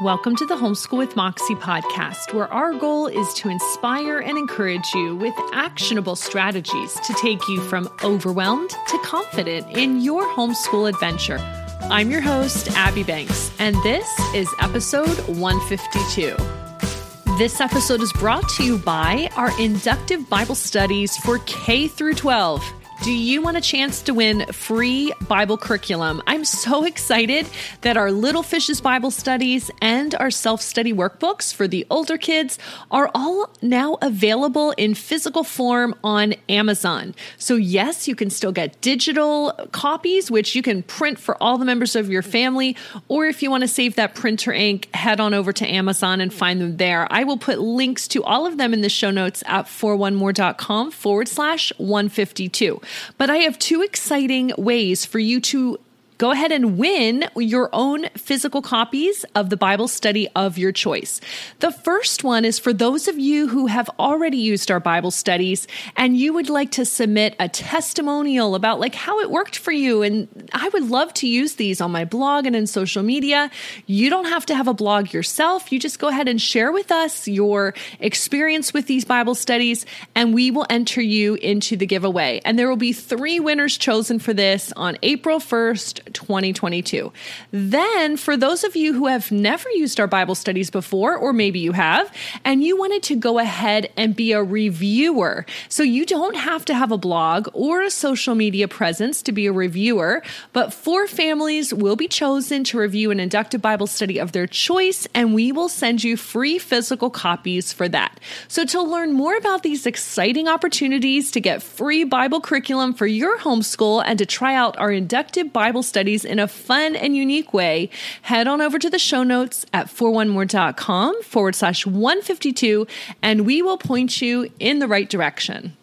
Welcome to the Homeschool with Moxie podcast, where our goal is to inspire and encourage you with actionable strategies to take you from overwhelmed to confident in your homeschool adventure. I'm your host, Abby Banks, and this is episode 152. This episode is brought to you by our inductive Bible studies for K through 12. Do you want a chance to win free Bible curriculum? I'm so excited that our Little Fishes Bible studies and our self study workbooks for the older kids are all now available in physical form on Amazon. So, yes, you can still get digital copies, which you can print for all the members of your family. Or if you want to save that printer ink, head on over to Amazon and find them there. I will put links to all of them in the show notes at 41more.com forward slash 152. But I have two exciting ways for you to go ahead and win your own physical copies of the Bible study of your choice. The first one is for those of you who have already used our Bible studies and you would like to submit a testimonial about like how it worked for you and I would love to use these on my blog and in social media. You don't have to have a blog yourself. You just go ahead and share with us your experience with these Bible studies and we will enter you into the giveaway. And there will be 3 winners chosen for this on April 1st, 2022. Then, for those of you who have never used our Bible studies before, or maybe you have, and you wanted to go ahead and be a reviewer, so you don't have to have a blog or a social media presence to be a reviewer, but four families will be chosen to review an inductive Bible study of their choice, and we will send you free physical copies for that. So, to learn more about these exciting opportunities to get free Bible curriculum for your homeschool and to try out our inductive Bible study studies in a fun and unique way, head on over to the show notes at 41more.com forward slash 152, and we will point you in the right direction.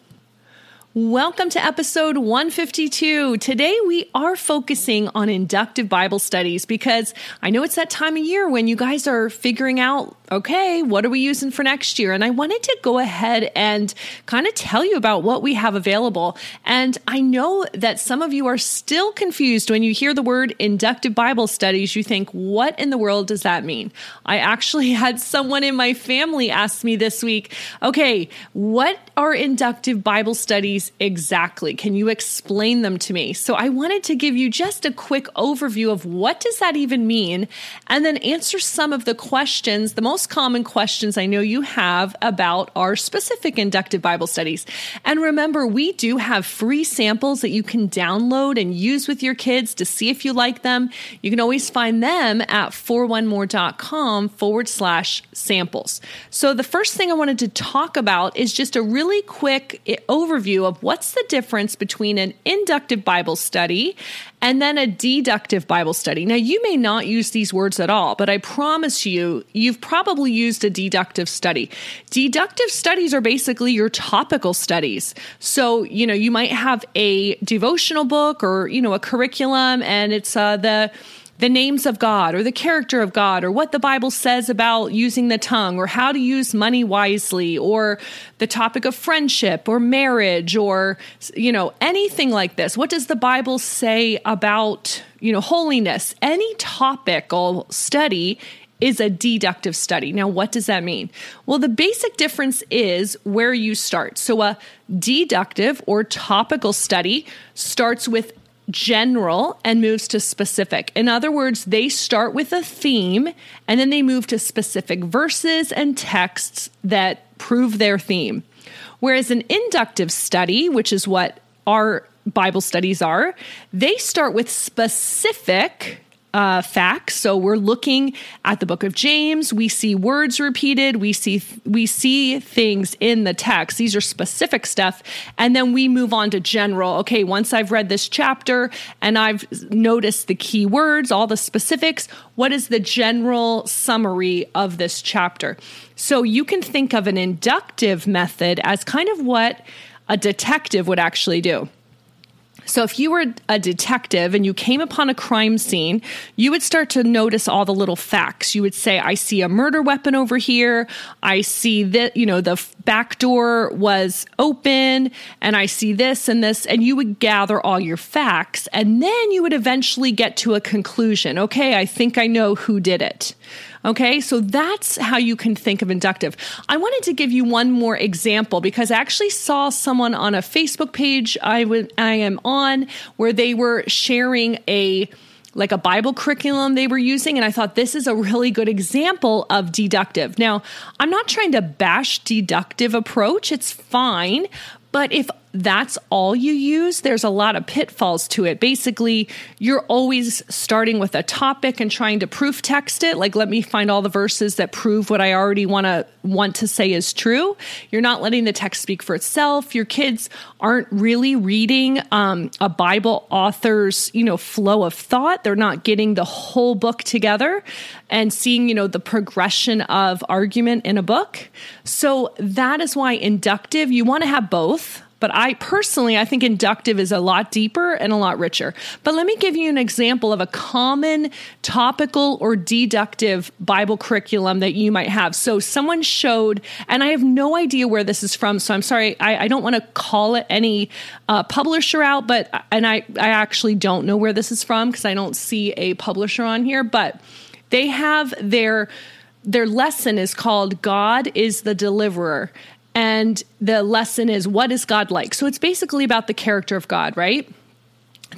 Welcome to episode 152. Today we are focusing on inductive Bible studies because I know it's that time of year when you guys are figuring out, okay, what are we using for next year? And I wanted to go ahead and kind of tell you about what we have available. And I know that some of you are still confused when you hear the word inductive Bible studies. You think, what in the world does that mean? I actually had someone in my family ask me this week, okay, what are inductive Bible studies? Exactly? Can you explain them to me? So I wanted to give you just a quick overview of what does that even mean and then answer some of the questions, the most common questions I know you have about our specific inductive Bible studies. And remember, we do have free samples that you can download and use with your kids to see if you like them. You can always find them at 41more.com forward slash samples. So the first thing I wanted to talk about is just a really quick eh, overview of what's the difference between an inductive Bible study and then a deductive Bible study. Now, you may not use these words at all, but I promise you, you've probably used a deductive study. Deductive studies are basically your topical studies. So, you know, you might have a devotional book or, you know, a curriculum, and it's uh, the the names of God or the character of God or what the Bible says about using the tongue or how to use money wisely or the topic of friendship or marriage or you know anything like this what does the Bible say about you know holiness any topical study is a deductive study. Now, what does that mean? Well, the basic difference is where you start. So, a deductive or topical study starts with general and moves to specific. In other words, they start with a theme and then they move to specific verses and texts that prove their theme. Whereas an inductive study, which is what our Bible studies are, they start with specific uh, facts. So we're looking at the book of James. We see words repeated. We see we see things in the text. These are specific stuff, and then we move on to general. Okay, once I've read this chapter and I've noticed the key words, all the specifics. What is the general summary of this chapter? So you can think of an inductive method as kind of what a detective would actually do. So, if you were a detective and you came upon a crime scene, you would start to notice all the little facts. You would say, I see a murder weapon over here. I see that, you know, the back door was open and I see this and this. And you would gather all your facts and then you would eventually get to a conclusion. Okay, I think I know who did it. Okay, so that's how you can think of inductive. I wanted to give you one more example because I actually saw someone on a Facebook page I I am on where they were sharing a like a Bible curriculum they were using. And I thought this is a really good example of deductive. Now, I'm not trying to bash deductive approach, it's fine. But if that's all you use, there's a lot of pitfalls to it. Basically, you're always starting with a topic and trying to proof text it. Like, let me find all the verses that prove what I already want to want to say is true. You're not letting the text speak for itself. Your kids aren't really reading um, a Bible author's, you know, flow of thought. They're not getting the whole book together and seeing, you know, the progression of argument in a book. So that is why inductive, you want to have both but I personally, I think inductive is a lot deeper and a lot richer. But let me give you an example of a common topical or deductive Bible curriculum that you might have. So someone showed, and I have no idea where this is from. So I'm sorry, I, I don't want to call it any uh, publisher out, but, and I, I actually don't know where this is from because I don't see a publisher on here, but they have their, their lesson is called God is the Deliverer. And the lesson is what is God like? So it's basically about the character of God, right?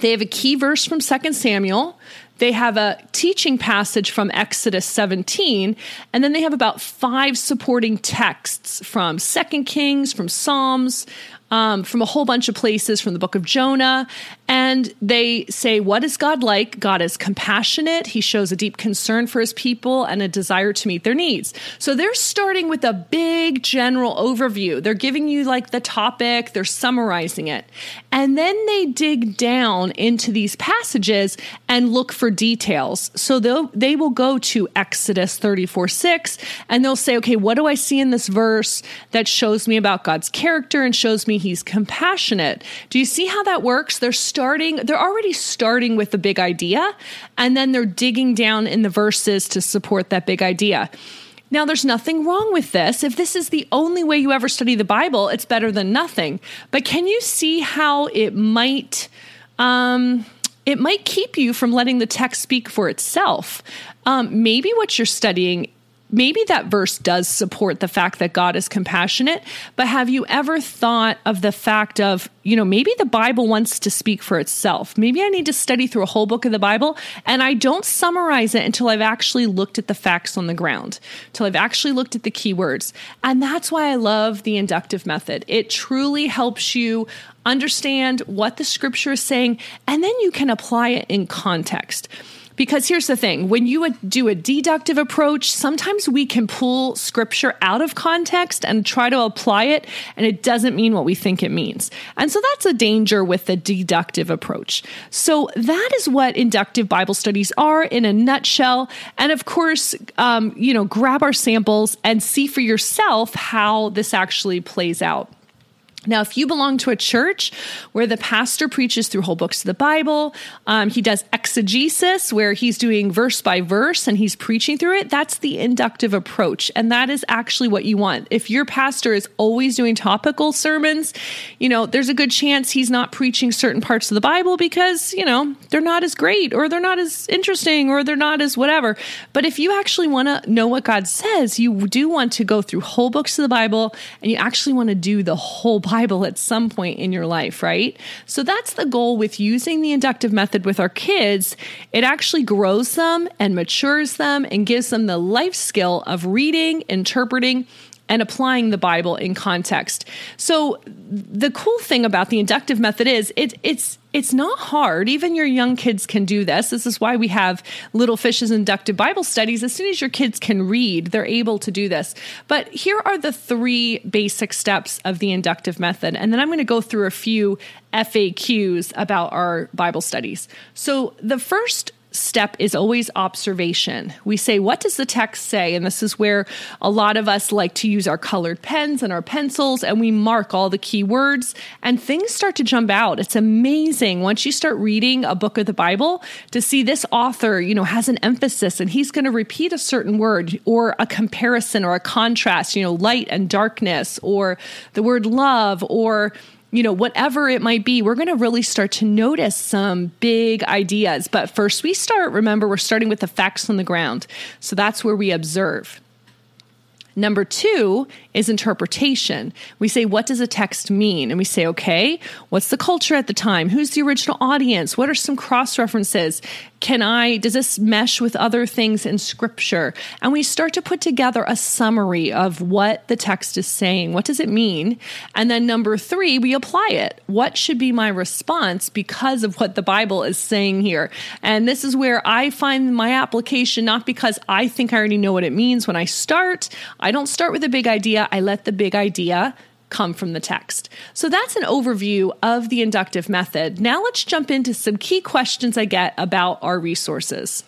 They have a key verse from 2 Samuel. They have a teaching passage from Exodus 17, and then they have about five supporting texts from Second Kings, from Psalms, um, from a whole bunch of places from the book of Jonah. And they say, What is God like? God is compassionate. He shows a deep concern for his people and a desire to meet their needs. So they're starting with a big general overview. They're giving you like the topic, they're summarizing it. And then they dig down into these passages and look for details. So they'll, they will go to Exodus 34 6 and they'll say, Okay, what do I see in this verse that shows me about God's character and shows me he's compassionate. Do you see how that works? They're starting, they're already starting with the big idea, and then they're digging down in the verses to support that big idea. Now, there's nothing wrong with this. If this is the only way you ever study the Bible, it's better than nothing. But can you see how it might? Um, it might keep you from letting the text speak for itself. Um, maybe what you're studying maybe that verse does support the fact that God is compassionate, but have you ever thought of the fact of, you know, maybe the Bible wants to speak for itself. Maybe I need to study through a whole book of the Bible and I don't summarize it until I've actually looked at the facts on the ground, until I've actually looked at the keywords. And that's why I love the inductive method. It truly helps you understand what the scripture is saying and then you can apply it in context. Because here's the thing when you do a deductive approach, sometimes we can pull scripture out of context and try to apply it, and it doesn't mean what we think it means. And so that's a danger with the deductive approach. So that is what inductive Bible studies are in a nutshell. And of course, um, you know, grab our samples and see for yourself how this actually plays out. Now, if you belong to a church where the pastor preaches through whole books of the Bible, um, he does exegesis where he's doing verse by verse and he's preaching through it, that's the inductive approach. And that is actually what you want. If your pastor is always doing topical sermons, you know, there's a good chance he's not preaching certain parts of the Bible because, you know, they're not as great or they're not as interesting or they're not as whatever. But if you actually want to know what God says, you do want to go through whole books of the Bible and you actually want to do the whole Bible at some point in your life, right? So that's the goal with using the inductive method with our kids. It actually grows them and matures them and gives them the life skill of reading, interpreting, and applying the Bible in context. So the cool thing about the inductive method is it, it's it's not hard. Even your young kids can do this. This is why we have Little Fishes inductive Bible studies. As soon as your kids can read, they're able to do this. But here are the three basic steps of the inductive method. And then I'm going to go through a few FAQs about our Bible studies. So the first step is always observation. We say, What does the text say? And this is where a lot of us like to use our colored pens and our pencils and we mark all the key words and things start to jump out. It's amazing once you start reading a book of the Bible to see this author, you know, has an emphasis and he's going to repeat a certain word or a comparison or a contrast, you know, light and darkness or the word love or you know, whatever it might be, we're going to really start to notice some big ideas. But first, we start, remember, we're starting with the facts on the ground. So that's where we observe. Number two is interpretation. We say, what does a text mean? And we say, okay, what's the culture at the time? Who's the original audience? What are some cross references? Can I, does this mesh with other things in scripture? And we start to put together a summary of what the text is saying. What does it mean? And then number three, we apply it. What should be my response because of what the Bible is saying here? And this is where I find my application, not because I think I already know what it means when I start. I don't start with a big idea. I let the big idea come from the text. So that's an overview of the inductive method. Now let's jump into some key questions I get about our resources.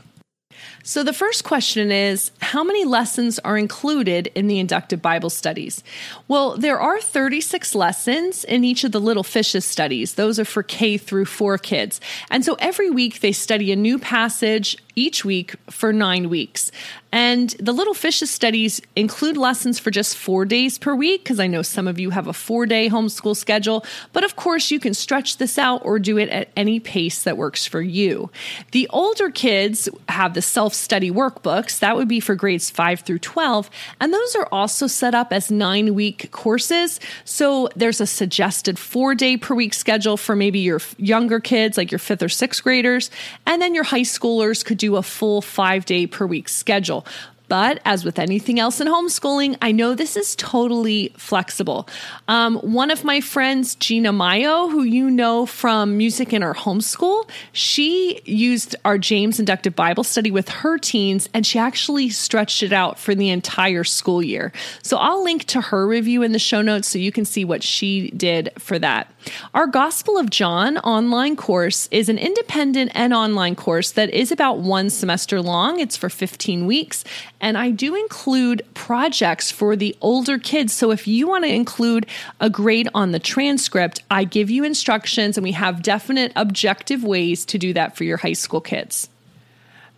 So, the first question is How many lessons are included in the inductive Bible studies? Well, there are 36 lessons in each of the Little Fishes studies. Those are for K through 4 kids. And so every week they study a new passage each week for nine weeks. And the Little Fishes studies include lessons for just four days per week, because I know some of you have a four day homeschool schedule. But of course, you can stretch this out or do it at any pace that works for you. The older kids have the self study workbooks. That would be for grades 5 through 12. And those are also set up as nine week courses. So there's a suggested four day per week schedule for maybe your younger kids, like your fifth or sixth graders. And then your high schoolers could do a full five day per week schedule. But as with anything else in homeschooling, I know this is totally flexible. Um, one of my friends, Gena Mayo, who you know from Music in Our Homeschool, she used our James Inductive Bible Study with her teens and she actually stretched it out for the entire school year. So I'll link to her review in the show notes so you can see what she did for that. Our Gospel of John online course is an independent and online course that is about one semester long. It's for 15 weeks and I do include projects for the older kids. So if you want to include a grade on the transcript, I give you instructions and we have definite objective ways to do that for your high school kids.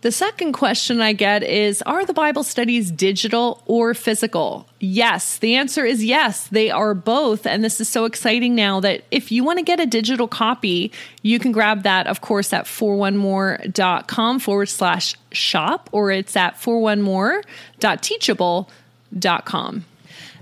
The second question I get is Are the Bible studies digital or physical? Yes, the answer is yes, they are both. And this is so exciting now that if you want to get a digital copy, you can grab that, of course, at 41more.com forward slash shop, or it's at 41more.teachable.com.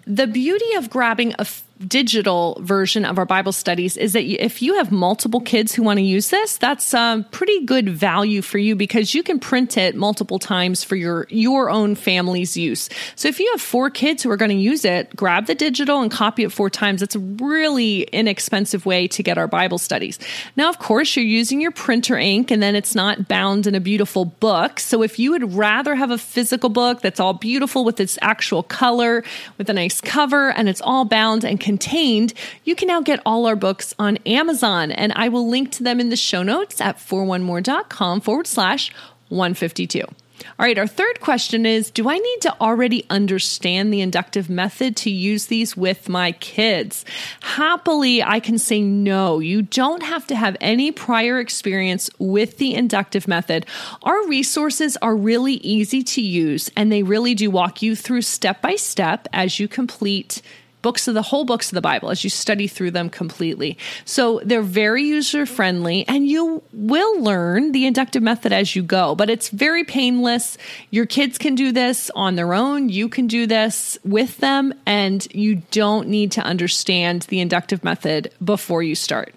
The beauty of grabbing a digital version of our Bible studies is that if you have multiple kids who want to use this, that's um, pretty good value for you because you can print it multiple times for your your own family's use. So if you have four kids who are going to use it, grab the digital and copy it four times. It's a really inexpensive way to get our Bible studies. Now, of course, you're using your printer ink and then it's not bound in a beautiful book. So if you would rather have a physical book that's all beautiful with its actual color, with a nice cover, and it's all bound and can contained, you can now get all our books on Amazon. And I will link to them in the show notes at 41more.com forward slash 152. All right, our third question is Do I need to already understand the inductive method to use these with my kids? Happily, I can say no. You don't have to have any prior experience with the inductive method. Our resources are really easy to use, and they really do walk you through step by step as you complete books of the whole books of the Bible as you study through them completely. So they're very user friendly and you will learn the inductive method as you go, but it's very painless. Your kids can do this on their own. You can do this with them and you don't need to understand the inductive method before you start.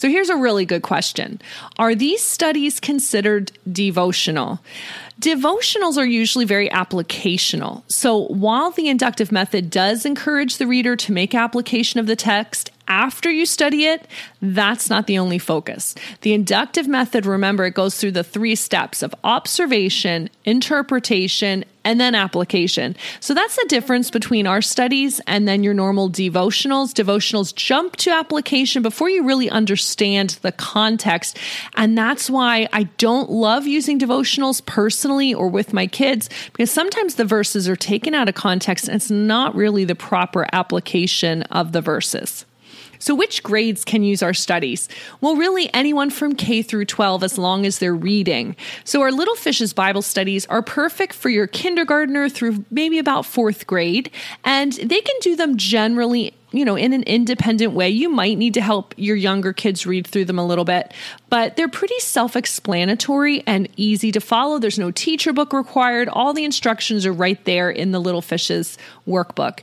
So here's a really good question Are these studies considered devotional? Devotionals are usually very applicational. So while the inductive method does encourage the reader to make application of the text after you study it, that's not the only focus. The inductive method, remember, it goes through the three steps of observation, interpretation, and then application. So that's the difference between our studies and then your normal devotionals. Devotionals jump to application before you really understand the context. And that's why I don't love using devotionals personally or with my kids because sometimes the verses are taken out of context and it's not really the proper application of the verses. So, which grades can use our studies? Well, really anyone from K through 12 as long as they're reading. So, our Little Fishes Bible studies are perfect for your kindergartner through maybe about fourth grade, and they can do them generally you know, in an independent way. You might need to help your younger kids read through them a little bit, but they're pretty self explanatory and easy to follow. There's no teacher book required. All the instructions are right there in the Little Fishes workbook.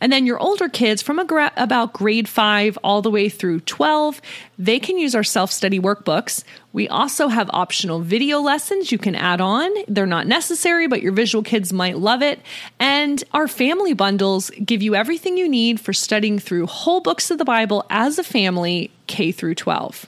And then your older kids from gra- about grade five all the way through 12, they can use our self study workbooks. We also have optional video lessons you can add on. They're not necessary, but your visual kids might love it. And our family bundles give you everything you need for studying through whole books of the Bible as a family, K through 12.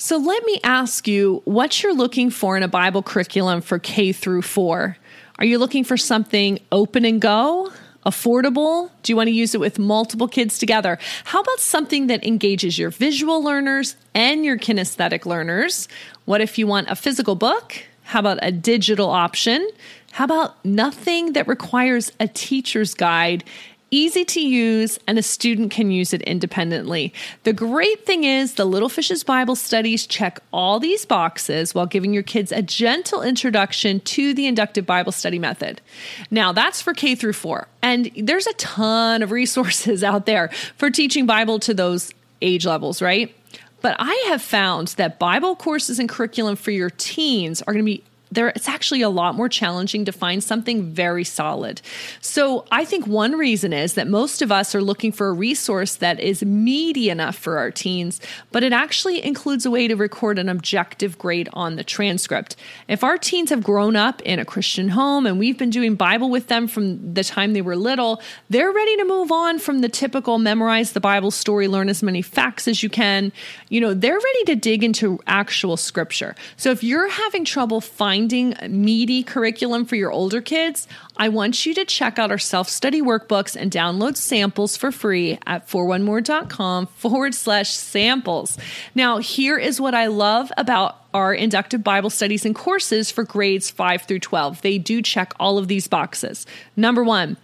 So let me ask you what you're looking for in a Bible curriculum for K through 4. Are you looking for something open and go? Affordable? Do you want to use it with multiple kids together? How about something that engages your visual learners and your kinesthetic learners? What if you want a physical book? How about a digital option? How about nothing that requires a teacher's guide easy to use, and a student can use it independently. The great thing is, the Little Fishes Bible studies check all these boxes while giving your kids a gentle introduction to the inductive Bible study method. Now, that's for K through 4, and there's a ton of resources out there for teaching Bible to those age levels, right? But I have found that Bible courses and curriculum for your teens are going to be there it's actually a lot more challenging to find something very solid. So, I think one reason is that most of us are looking for a resource that is meaty enough for our teens, but it actually includes a way to record an objective grade on the transcript. If our teens have grown up in a Christian home and we've been doing Bible with them from the time they were little, they're ready to move on from the typical memorize the Bible story, learn as many facts as you can. You know, they're ready to dig into actual scripture. So, if you're having trouble finding finding meaty curriculum for your older kids, I want you to check out our self study workbooks and download samples for free at 41more.com forward slash samples. Now, here is what I love about our inductive Bible studies and courses for grades 5 through 12. They do check all of these boxes. Number one,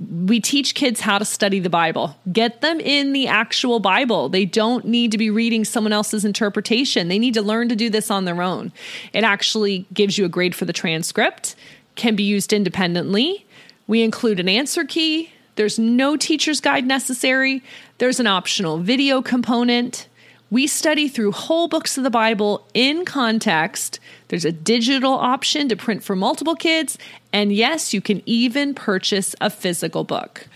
we teach kids how to study the Bible. Get them in the actual Bible. They don't need to be reading someone else's interpretation. They need to learn to do this on their own. It actually gives you a grade for the transcript, can be used independently. We include an answer key. There's no teacher's guide necessary. There's an optional video component. We study through whole books of the Bible in context. There's a digital option to print for multiple kids. And yes, you can even purchase a physical book.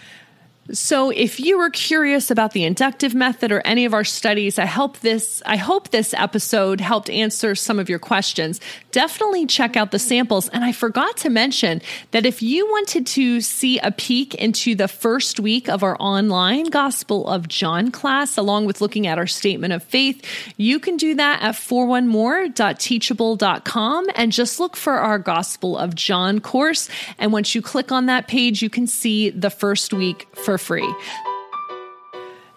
So if you were curious about the inductive method or any of our studies, I hope this I hope this episode helped answer some of your questions. Definitely check out the samples and I forgot to mention that if you wanted to see a peek into the first week of our online Gospel of John class along with looking at our statement of faith, you can do that at 41more.teachable.com and just look for our Gospel of John course and once you click on that page you can see the first week for free.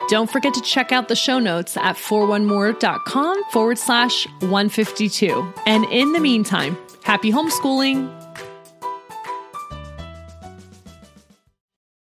Don't forget to check out the show notes at 41more.com forward slash 152. And in the meantime, happy homeschooling.